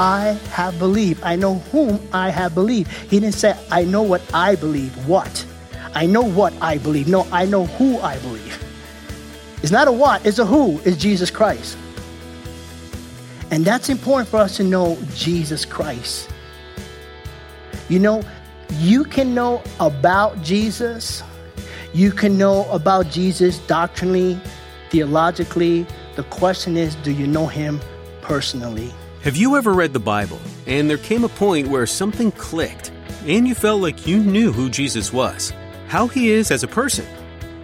I have believed. I know whom I have believed. He didn't say, I know what I believe. What? I know what I believe. No, I know who I believe. It's not a what, it's a who, it's Jesus Christ. And that's important for us to know Jesus Christ. You know, you can know about Jesus, you can know about Jesus doctrinally, theologically. The question is, do you know him personally? Have you ever read the Bible and there came a point where something clicked and you felt like you knew who Jesus was, how he is as a person?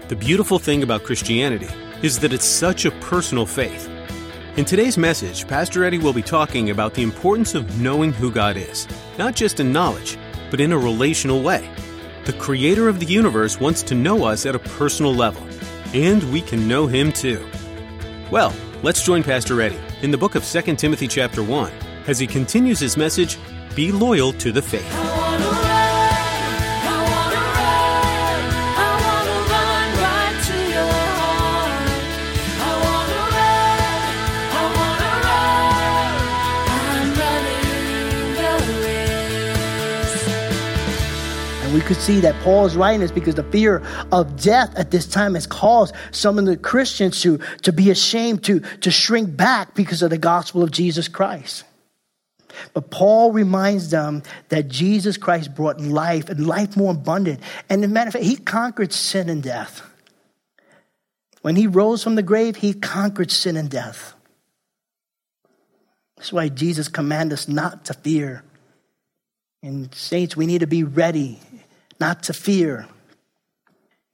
The beautiful thing about Christianity is that it's such a personal faith. In today's message, Pastor Eddie will be talking about the importance of knowing who God is, not just in knowledge, but in a relational way. The creator of the universe wants to know us at a personal level, and we can know him too. Well, let's join Pastor Eddie in the book of 2 Timothy chapter 1 as he continues his message, Be Loyal to the Faith. We could see that Paul is writing this because the fear of death at this time has caused some of the Christians to, to be ashamed, to, to shrink back because of the gospel of Jesus Christ. But Paul reminds them that Jesus Christ brought life and life more abundant. And as a matter of fact, he conquered sin and death. When he rose from the grave, he conquered sin and death. That's why Jesus commanded us not to fear. And saints, we need to be ready, not to fear.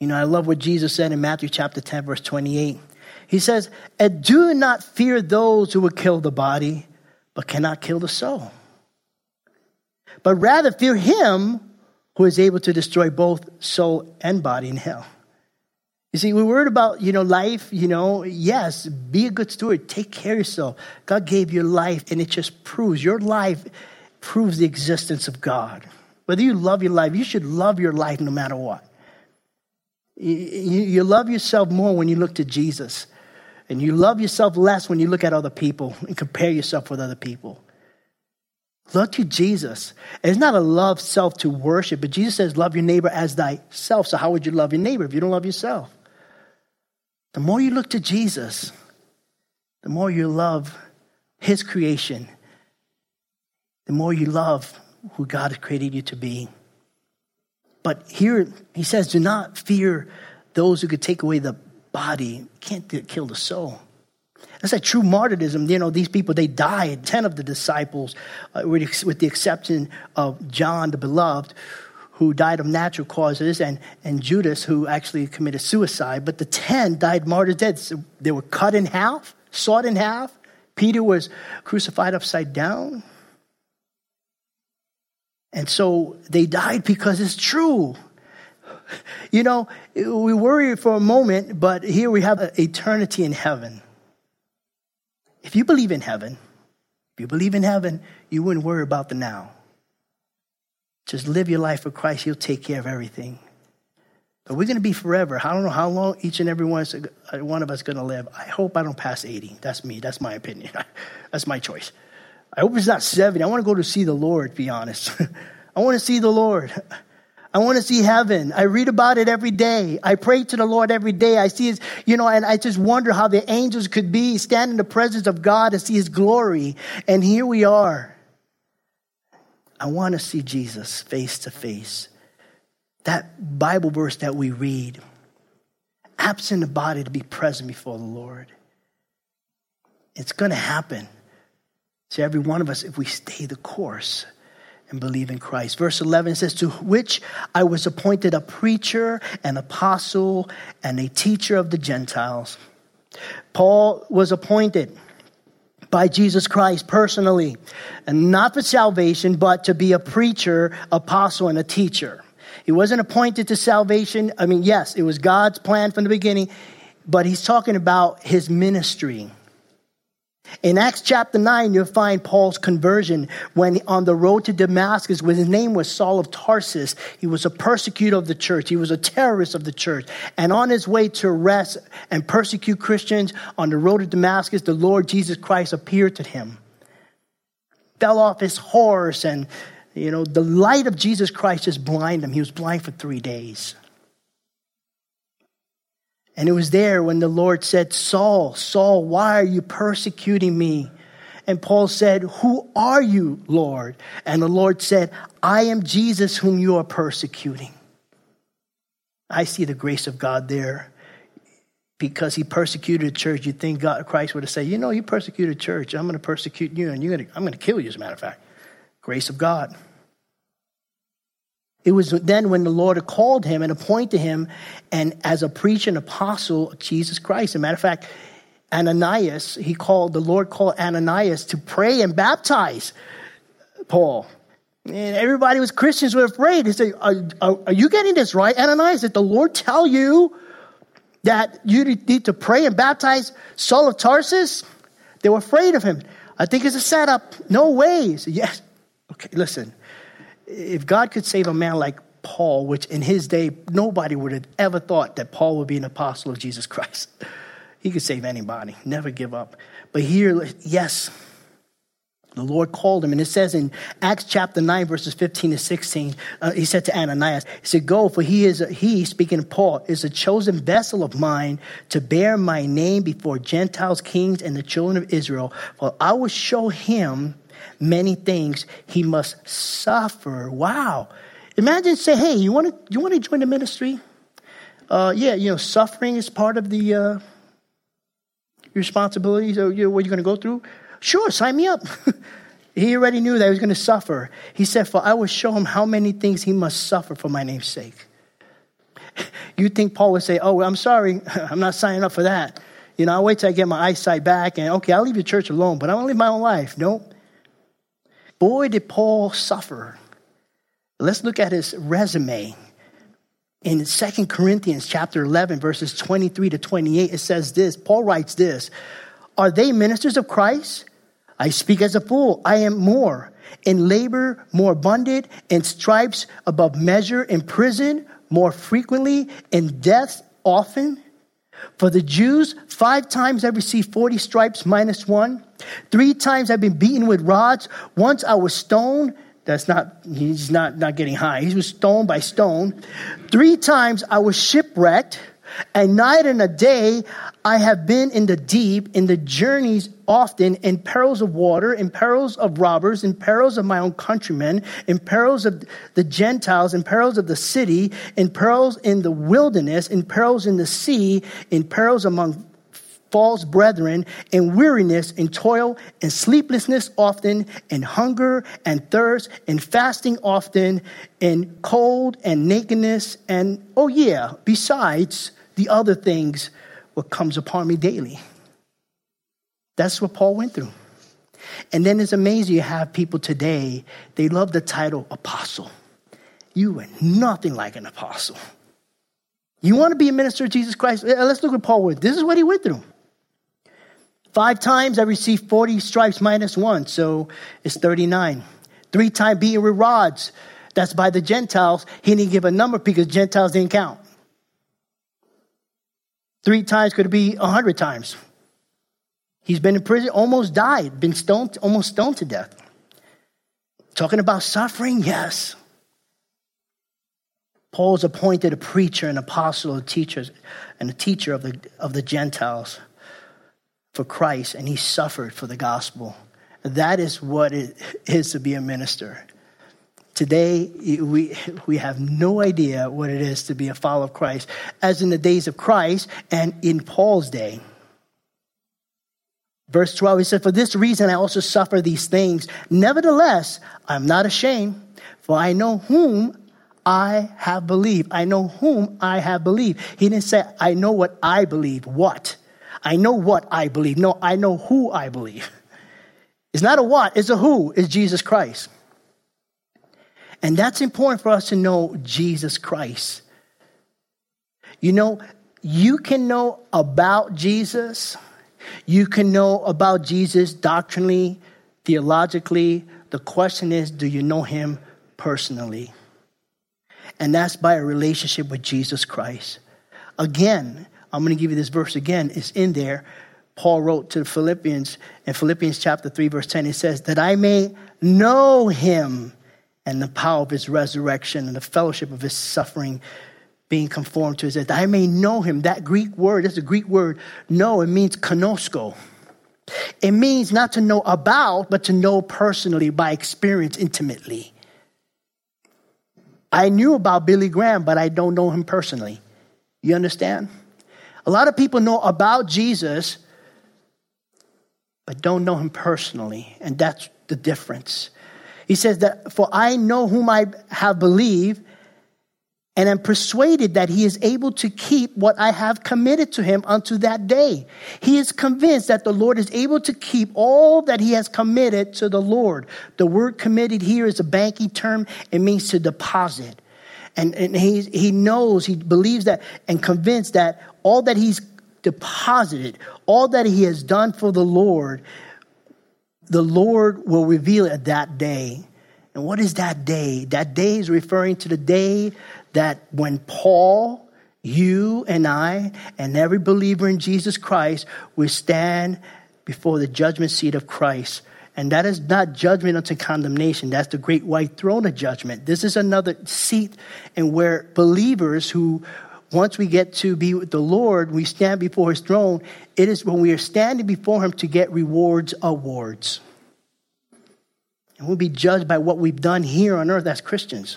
You know, I love what Jesus said in Matthew chapter 10, verse 28. He says, And do not fear those who will kill the body, but cannot kill the soul. But rather fear him who is able to destroy both soul and body in hell. You see, we're worried about, you know, life, you know, yes, be a good steward, take care of yourself. God gave you life, and it just proves your life proves the existence of God. Whether you love your life, you should love your life no matter what. You, you, love yourself more when you look to Jesus. And you love yourself less when you look at other people and compare yourself with other people. Look to Jesus. It's not a love self to worship, but Jesus says, love your neighbor as thyself. So, how would you love your neighbor if you don't love yourself? The more you look to Jesus, the more you love his creation, the more you love who God has created you to be. But here he says, do not fear those who could take away the body, can't kill the soul. That's a true martyrdom. You know, these people, they died. Ten of the disciples, uh, with the exception of John the Beloved, who died of natural causes, and, and Judas, who actually committed suicide. But the ten died martyr deaths. They were cut in half, sawed in half. Peter was crucified upside down. And so they died because it's true. You know, we worry for a moment, but here we have eternity in heaven. If you believe in heaven, if you believe in heaven, you wouldn't worry about the now. Just live your life for Christ, He'll take care of everything. But we're going to be forever. I don't know how long each and every one, uh, one of us is going to live. I hope I don't pass 80. That's me. That's my opinion. That's my choice. I hope it's not 70. I want to go to see the Lord, to be honest. I want to see the Lord. I want to see heaven. I read about it every day. I pray to the Lord every day. I see his, you know, and I just wonder how the angels could be stand in the presence of God and see his glory. And here we are. I want to see Jesus face to face. That Bible verse that we read, absent the body to be present before the Lord. It's going to happen to every one of us if we stay the course and believe in Christ. Verse 11 says, To which I was appointed a preacher, an apostle, and a teacher of the Gentiles. Paul was appointed by Jesus Christ personally, and not for salvation, but to be a preacher, apostle, and a teacher. He wasn't appointed to salvation. I mean, yes, it was God's plan from the beginning, but he's talking about his ministry. In Acts chapter 9, you'll find Paul's conversion when on the road to Damascus, when his name was Saul of Tarsus. He was a persecutor of the church. He was a terrorist of the church. And on his way to arrest and persecute Christians on the road to Damascus, the Lord Jesus Christ appeared to him. Fell off his horse, and, you know, the light of Jesus Christ just blinded him. He was blind for three days. And it was there when the Lord said, Saul, Saul, why are you persecuting me? And Paul said, Who are you, Lord? And the Lord said, I am Jesus whom you are persecuting. I see the grace of God there. Because he persecuted the church, you think God, Christ would have said, You know, you persecuted church. I'm going to persecute you, and you're going to, I'm going to kill you, as a matter of fact. Grace of God. It was then when the Lord called him and appointed him and as a preacher and apostle of Jesus Christ. As a matter of fact, Ananias, he called, the Lord called Ananias to pray and baptize Paul. And everybody was Christians were afraid. They said, are, are, are you getting this right, Ananias? Did the Lord tell you that you need to pray and baptize Saul of Tarsus? They were afraid of him. I think it's a setup. No ways. Yes. Okay, listen if God could save a man like Paul, which in his day nobody would have ever thought that Paul would be an apostle of Jesus Christ, he could save anybody. Never give up. But here, yes, the Lord called him. And it says in Acts chapter 9, verses 15 to 16, uh, he said to Ananias, he said, Go, for he is, a, he, speaking of Paul, is a chosen vessel of mine to bear my name before Gentiles, kings, and the children of Israel. For I will show him many things he must suffer. Wow. Imagine say, hey, you want to you want to join the ministry? Uh, yeah, you know, suffering is part of the uh, responsibilities of you know, what you're going to go through. Sure, sign me up. he already knew that he was going to suffer. He said, For I will show him how many things he must suffer for my name's sake. You think Paul would say, Oh, I'm sorry, I'm not signing up for that. You know, I'll wait till I get my eyesight back and okay, I'll leave the church alone, but I want to live my own life. Nope. Boy, did Paul suffer. Let's look at his resume. In 2 Corinthians chapter 11, verses 23 to 28, it says this Paul writes this Are they ministers of Christ? I speak as a fool. I am more. In labor, more abundant. In stripes, above measure. In prison, more frequently. In death, often. For the Jews, five times I received 40 stripes minus one. Three times I've been beaten with rods. Once I was stoned. That's not, he's not, not getting high. He was stoned by stone. Three times I was shipwrecked. A night and a day I have been in the deep, in the journeys often, in perils of water, in perils of robbers, in perils of my own countrymen, in perils of the Gentiles, in perils of the city, in perils in the wilderness, in perils in the sea, in perils among false brethren, in weariness, and toil, and sleeplessness often, and hunger and thirst, and fasting often, and cold and nakedness, and oh yeah, besides the other things what comes upon me daily. That's what Paul went through. And then it's amazing you have people today, they love the title apostle. You are nothing like an apostle. You want to be a minister of Jesus Christ? Let's look at Paul. This is what he went through. Five times I received 40 stripes minus one, so it's 39. Three times beaten with rods. That's by the Gentiles. He didn't give a number because Gentiles didn't count. Three times could be a hundred times. He's been in prison, almost died, been stoned, almost stoned to death. Talking about suffering, yes. Paul's appointed a preacher, an apostle, a teacher, and a teacher of the, of the Gentiles for Christ, and he suffered for the gospel. That is what it is to be a minister. Today, we, we have no idea what it is to be a follower of Christ, as in the days of Christ and in Paul's day. Verse 12, he said, For this reason I also suffer these things. Nevertheless, I'm not ashamed, for I know whom I have believed. I know whom I have believed. He didn't say, I know what I believe. What? I know what I believe. No, I know who I believe. It's not a what, it's a who, it's Jesus Christ. And that's important for us to know Jesus Christ. You know, you can know about Jesus, you can know about Jesus doctrinally, theologically. The question is, do you know him personally? And that's by a relationship with Jesus Christ. Again, I'm going to give you this verse again. It's in there. Paul wrote to the Philippians in Philippians chapter 3, verse 10. He says, That I may know him and the power of his resurrection and the fellowship of his suffering, being conformed to his death. That I may know him. That Greek word, that's a Greek word, know, it means konosko. It means not to know about, but to know personally by experience intimately. I knew about Billy Graham, but I don't know him personally. You understand? A lot of people know about Jesus, but don't know him personally. And that's the difference. He says that, for I know whom I have believed, and am persuaded that he is able to keep what I have committed to him unto that day. He is convinced that the Lord is able to keep all that he has committed to the Lord. The word committed here is a banking term, it means to deposit. And, and he, he knows, he believes that, and convinced that all that he's deposited, all that he has done for the Lord, the Lord will reveal it that day. And what is that day? That day is referring to the day that when Paul, you and I, and every believer in Jesus Christ will stand before the judgment seat of Christ. And that is not judgment unto condemnation. That's the great white throne of judgment. This is another seat and where believers who once we get to be with the Lord, we stand before his throne. It is when we are standing before him to get rewards, awards. And we'll be judged by what we've done here on earth as Christians.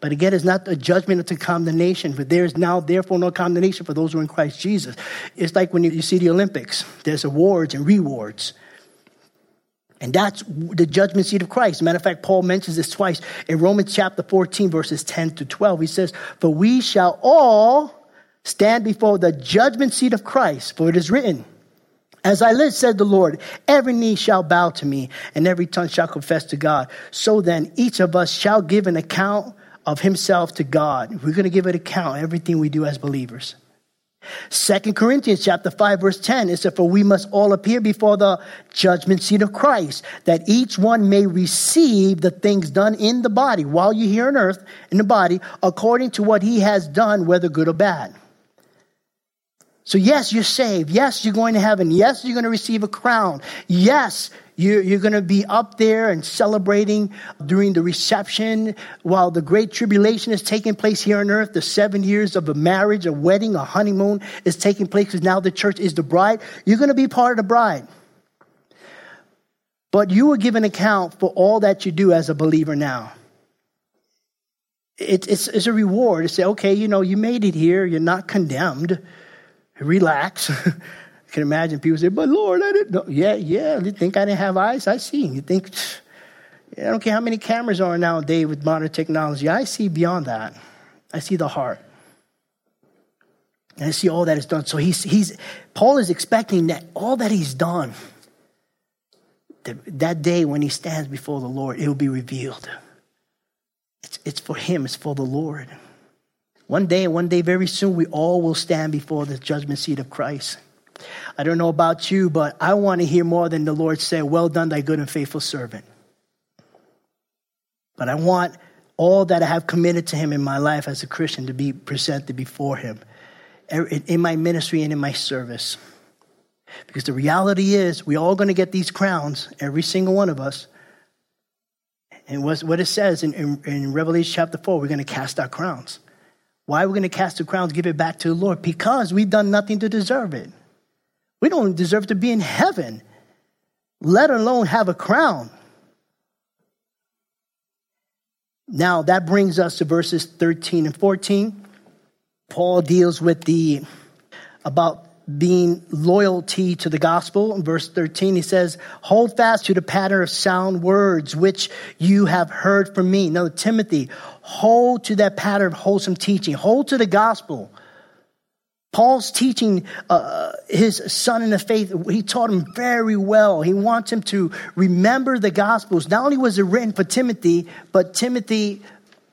But again, it's not a judgment unto condemnation, but there is now therefore no condemnation for those who are in Christ Jesus. It's like when you, you see the Olympics, there's awards and rewards. And that's the judgment seat of Christ. Matter of fact, Paul mentions this twice in Romans chapter 14, verses 10 to 12. He says, For we shall all stand before the judgment seat of Christ, for it is written, As I live, said the Lord, every knee shall bow to me, and every tongue shall confess to God. So then, each of us shall give an account of himself to God. We're going to give an account everything we do as believers. Second Corinthians chapter 5 verse 10 is that for we must all appear before the judgment seat of Christ that each one may receive the things done in the body while you're here on earth in the body according to what he has done whether good or bad. So yes, you're saved. Yes, you're going to heaven. Yes, you're going to receive a crown. Yes, you're going to be up there and celebrating during the reception while the great tribulation is taking place here on earth. The seven years of a marriage, a wedding, a honeymoon is taking place because now the church is the bride. You're going to be part of the bride. But you will give an account for all that you do as a believer now. It, it's, it's a reward to say, okay, you know, you made it here. You're not condemned. Relax. Can imagine people say, but Lord, I didn't know. Yeah, yeah, you think I didn't have eyes? I see. You think, I don't care how many cameras are nowadays with modern technology. I see beyond that. I see the heart. And I see all that is done. So he's, he's, Paul is expecting that all that he's done, that, that day when he stands before the Lord, it will be revealed. It's, it's for him, it's for the Lord. One day, one day very soon, we all will stand before the judgment seat of Christ. I don't know about you, but I want to hear more than the Lord say, Well done, thy good and faithful servant. But I want all that I have committed to Him in my life as a Christian to be presented before Him er, in my ministry and in my service. Because the reality is, we're all going to get these crowns, every single one of us. And what it says in, in, in Revelation chapter 4, we're going to cast our crowns. Why are we going to cast the crowns, give it back to the Lord? Because we've done nothing to deserve it. We don't deserve to be in heaven, let alone have a crown. Now, that brings us to verses 13 and 14. Paul deals with the about being loyalty to the gospel. In verse 13, he says, Hold fast to the pattern of sound words which you have heard from me. Now, Timothy, hold to that pattern of wholesome teaching. Hold to the gospel. Paul's teaching uh, his son in the faith. He taught him very well. He wants him to remember the Gospels. Not only was it written for Timothy, but Timothy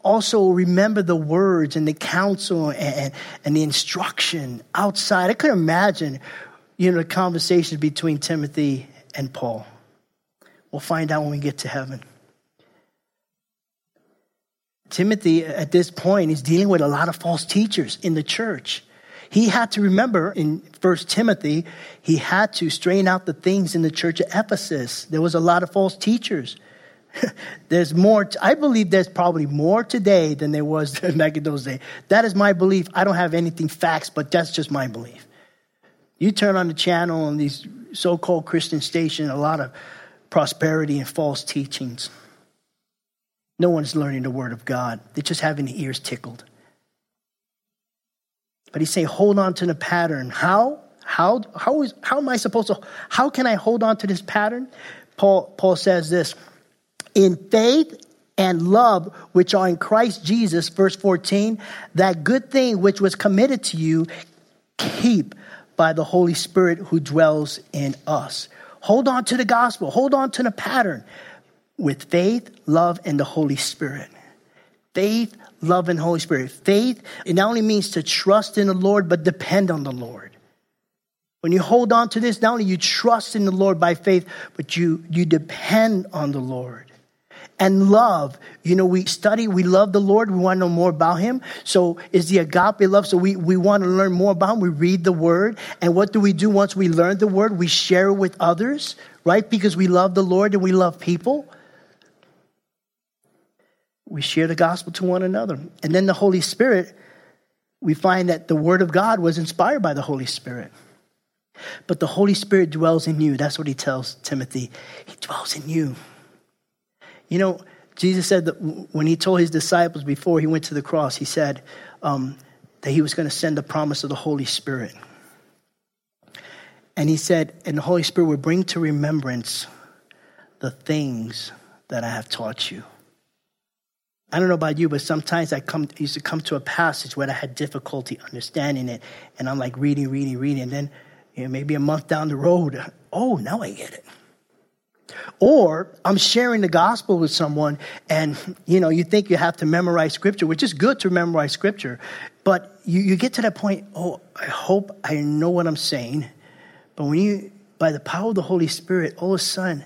also remember the words and the counsel and, and the instruction outside. I could imagine, you know, the conversations between Timothy and Paul. We'll find out when we get to heaven. Timothy, at this point, is dealing with a lot of false teachers in the church. He had to remember in First Timothy, he had to strain out the things in the church of Ephesus. There was a lot of false teachers. there's more, I believe there's probably more today than there was back in those days. That is my belief. I don't have anything facts, but that's just my belief. You turn on the channel on these so called Christian stations, a lot of prosperity and false teachings. No one's learning the word of God, they're just having the ears tickled. But he's saying, hold on to the pattern. How? How, how, is, how am I supposed to, how can I hold on to this pattern? Paul, Paul says this in faith and love which are in Christ Jesus, verse 14, that good thing which was committed to you, keep by the Holy Spirit who dwells in us. Hold on to the gospel, hold on to the pattern with faith, love, and the Holy Spirit. Faith, love, and Holy Spirit. Faith, it not only means to trust in the Lord, but depend on the Lord. When you hold on to this, not only you trust in the Lord by faith, but you, you depend on the Lord and love. You know, we study, we love the Lord, we want to know more about Him. So is the agape love. So we, we want to learn more about Him. We read the Word. And what do we do once we learn the Word? We share it with others, right? Because we love the Lord and we love people. We share the gospel to one another. And then the Holy Spirit, we find that the Word of God was inspired by the Holy Spirit. But the Holy Spirit dwells in you. That's what he tells Timothy. He dwells in you. You know, Jesus said that when he told his disciples before he went to the cross, he said um, that he was going to send the promise of the Holy Spirit. And he said, and the Holy Spirit will bring to remembrance the things that I have taught you. I don't know about you, but sometimes I come used to come to a passage where I had difficulty understanding it, and I'm like reading, reading, reading, and then you know, maybe a month down the road, oh, now I get it. Or I'm sharing the gospel with someone and you know, you think you have to memorize scripture, which is good to memorize scripture, but you, you get to that point, oh, I hope I know what I'm saying. But when you by the power of the Holy Spirit, all of a sudden,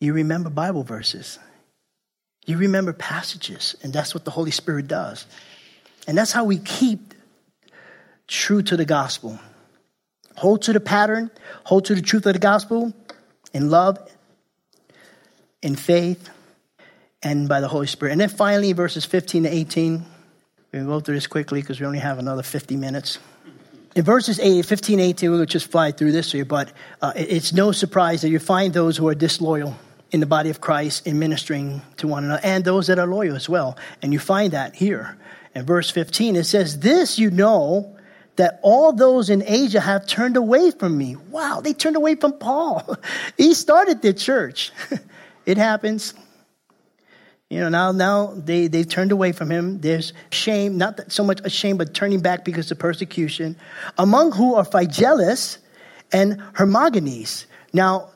you remember Bible verses. You remember passages, and that's what the Holy Spirit does. And that's how we keep true to the gospel. Hold to the pattern, hold to the truth of the gospel in love in faith and by the Holy Spirit. And then finally, verses 15 to 18. We're going to go through this quickly because we only have another 50 minutes. In verses 8, 15, 18, we'll just fly through this here, but uh, it's no surprise that you find those who are disloyal in the body of Christ in ministering to one another, and those that are loyal as well. And you find that here. In verse 15, it says, This you know that all those in Asia have turned away from me. Wow, they turned away from Paul. he started the church. It happens. You know, now now they, they've turned away from him. There's shame, not so much shame, but turning back because of persecution. Among who are Phygellus and Hermogenes. Now,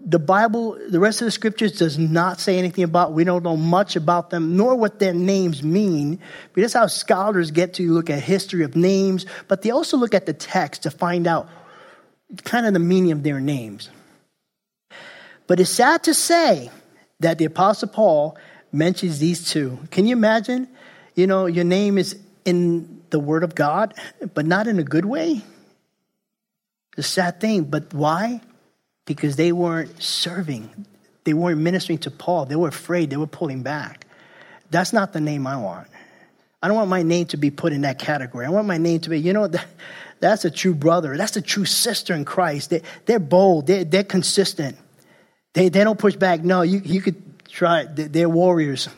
the Bible, the rest of the scriptures does not say anything about, we don't know much about them, nor what their names mean. But that's how scholars get to look at history of names, but they also look at the text to find out kind of the meaning of their names. But it's sad to say that the Apostle Paul mentions these two. Can you imagine? You know, your name is in the Word of God, but not in a good way. It's a sad thing. But why? Because they weren't serving, they weren't ministering to Paul. They were afraid, they were pulling back. That's not the name I want. I don't want my name to be put in that category. I want my name to be, you know, that, that's a true brother. That's a true sister in Christ. They, they're bold, they're, they're consistent. They, they don't push back. No, you, you could try They're warriors.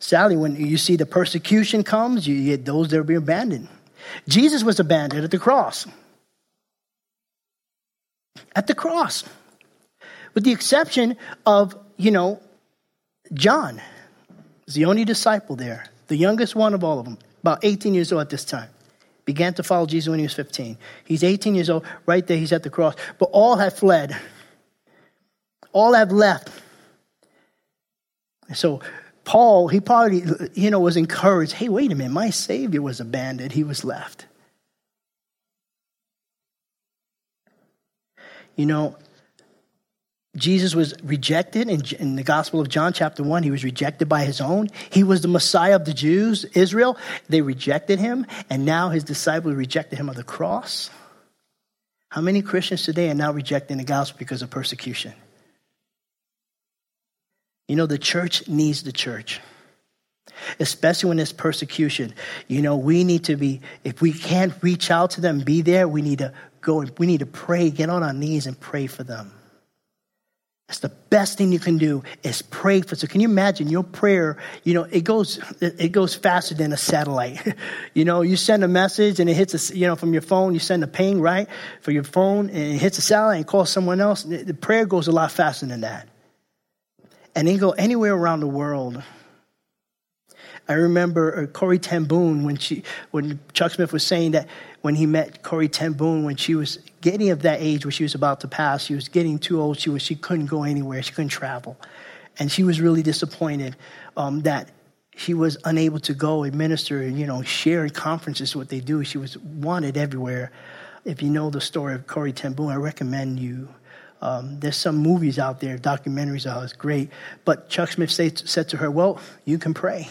Sally, when you see the persecution comes, you get those that are being abandoned. Jesus was abandoned at the cross. At the cross. With the exception of, you know, John is the only disciple there, the youngest one of all of them, about 18 years old at this time. began to follow Jesus when he was 15. He's 18 years old. Right there, he's at the cross. But all have fled. All have left. So Paul, he probably, you know, was encouraged. Hey, wait a minute, my Savior was abandoned. He was left. You know, Jesus was rejected in, in, the Gospel of John, chapter 1. He was rejected by his own. He was the Messiah of the Jews, Israel. They rejected him, and now his disciples rejected him on the cross. How many Christians today are now rejecting the gospel because of persecution? You know, the church needs the church, especially when there's persecution. You know, we need to be, if we can't reach out to them, be there, we need to go, we need to pray, get on our knees and pray for them. That's the best thing you can do is pray for. So can you imagine your prayer? You know, it goes it goes faster than a satellite. you know, you send a message and it hits a, you know from your phone. You send a ping right for your phone and it hits a satellite and calls someone else. The prayer goes a lot faster than that, and it can go anywhere around the world. I remember Corey Corrie ten when she when Chuck Smith was saying that when he met Corrie ten when she was getting of that age where she was about to pass, she was getting too old. She was she couldn't go anywhere. She couldn't travel, and she was really disappointed um, that she was unable to go and minister and you know share conferences what they do. She was wanted everywhere. If you know the story of Corrie ten I recommend you. Um, there's some movies out there, documentaries out. It's great. But Chuck Smith said, said to her, "Well, you can pray.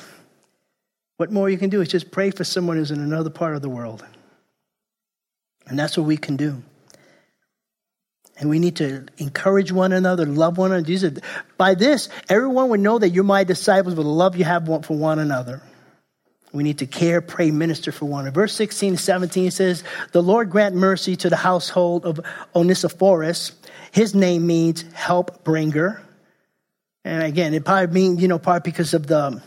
What more you can do is just pray for someone who's in another part of the world." And that's what we can do. And we need to encourage one another, love one another. Jesus, by this, everyone would know that you're my disciples with the love you have for one another. We need to care, pray, minister for one. Verse 16 to 17 says, The Lord grant mercy to the household of Onesiphorus. His name means help bringer. And again, it probably means, you know, probably because of the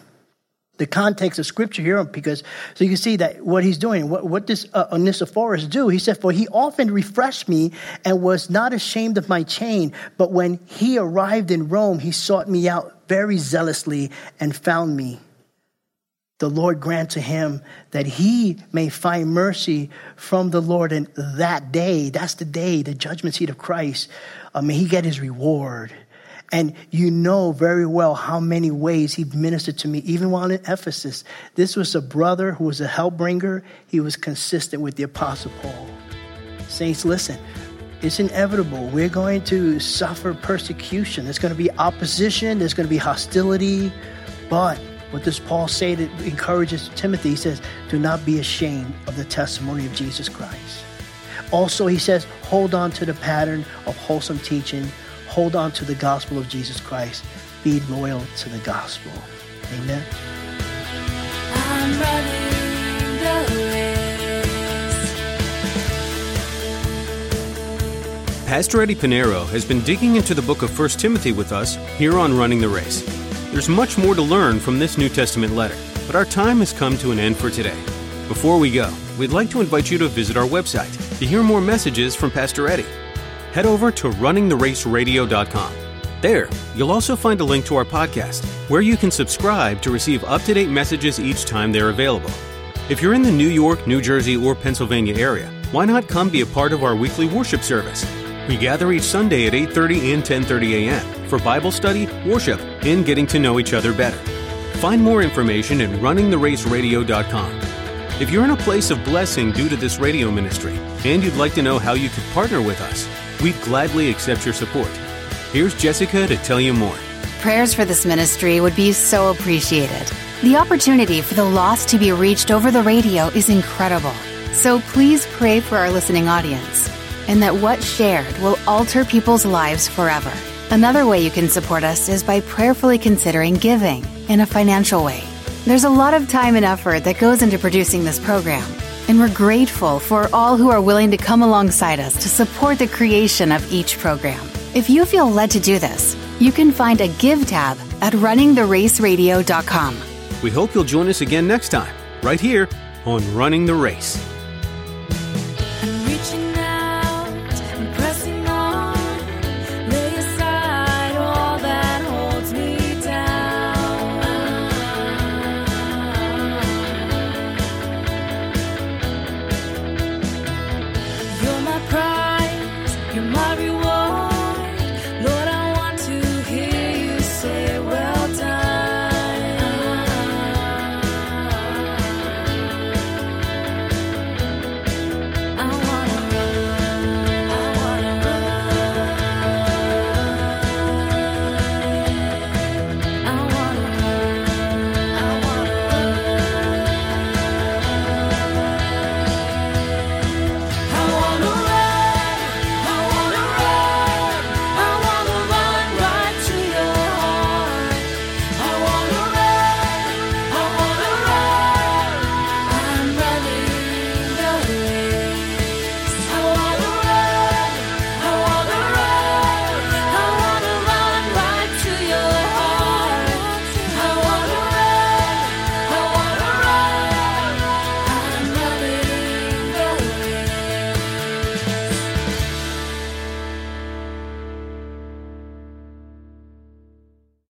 the context of scripture here because so you can see that what he's doing what, what does uh, onesiphorus do? He said for he often refreshed me and was not ashamed of my chain but when he arrived in rome he sought me out very zealously and found me. The lord grant to him that he may find mercy from the lord in that day. That's the day the judgment seat of christ. Uh, may he get his reward and you know very well how many ways he ministered to me, even while in Ephesus. This was a brother who was a help bringer. He was consistent with the Apostle Paul. Saints, listen, it's inevitable. We're going to suffer persecution. There's going to be opposition, there's going to be hostility. But what does Paul say that encourages Timothy? He says, Do not be ashamed of the testimony of Jesus Christ. Also, he says, hold on to the pattern of wholesome teaching hold on to the gospel of Jesus Christ. Be loyal to the gospel. Amen. Pastor Eddie Pinero has been digging into the book of 1 Timothy with us here on Running the Race. There's much more to learn from this New Testament letter, but our time has come to an end for today. Before we go, we'd like to invite you to visit our website to hear more messages from Pastor Eddie head over to runningtheraceradio.com. There, you'll also find a link to our podcast, where you can subscribe to receive up to date messages each time they're available. If you're in the New York, New Jersey, or Pennsylvania area, why not come be a part of our weekly worship service? We gather each Sunday at 8:30 and 10:30 a.m. for Bible study, worship, and getting to know each other better. Find more information at runningtheraceradio.com. If you're in a place of blessing due to this radio ministry and you'd like to know how you could partner with us, We'd gladly accept your support. Here's Jessica to tell you more. Prayers for this ministry would be so appreciated. The opportunity for the lost to be reached over the radio is incredible. So please pray for our listening audience and that what's shared will alter people's lives forever. Another way you can support us is by prayerfully considering giving in a financial way. There's a lot of time and effort that goes into producing this program and we're grateful for all who are willing to come alongside us to support the creation of each program. If you feel led to do this, you can find a Give tab at runningtheraceradio.com. We hope you'll join us again next time, right here on Running the Race.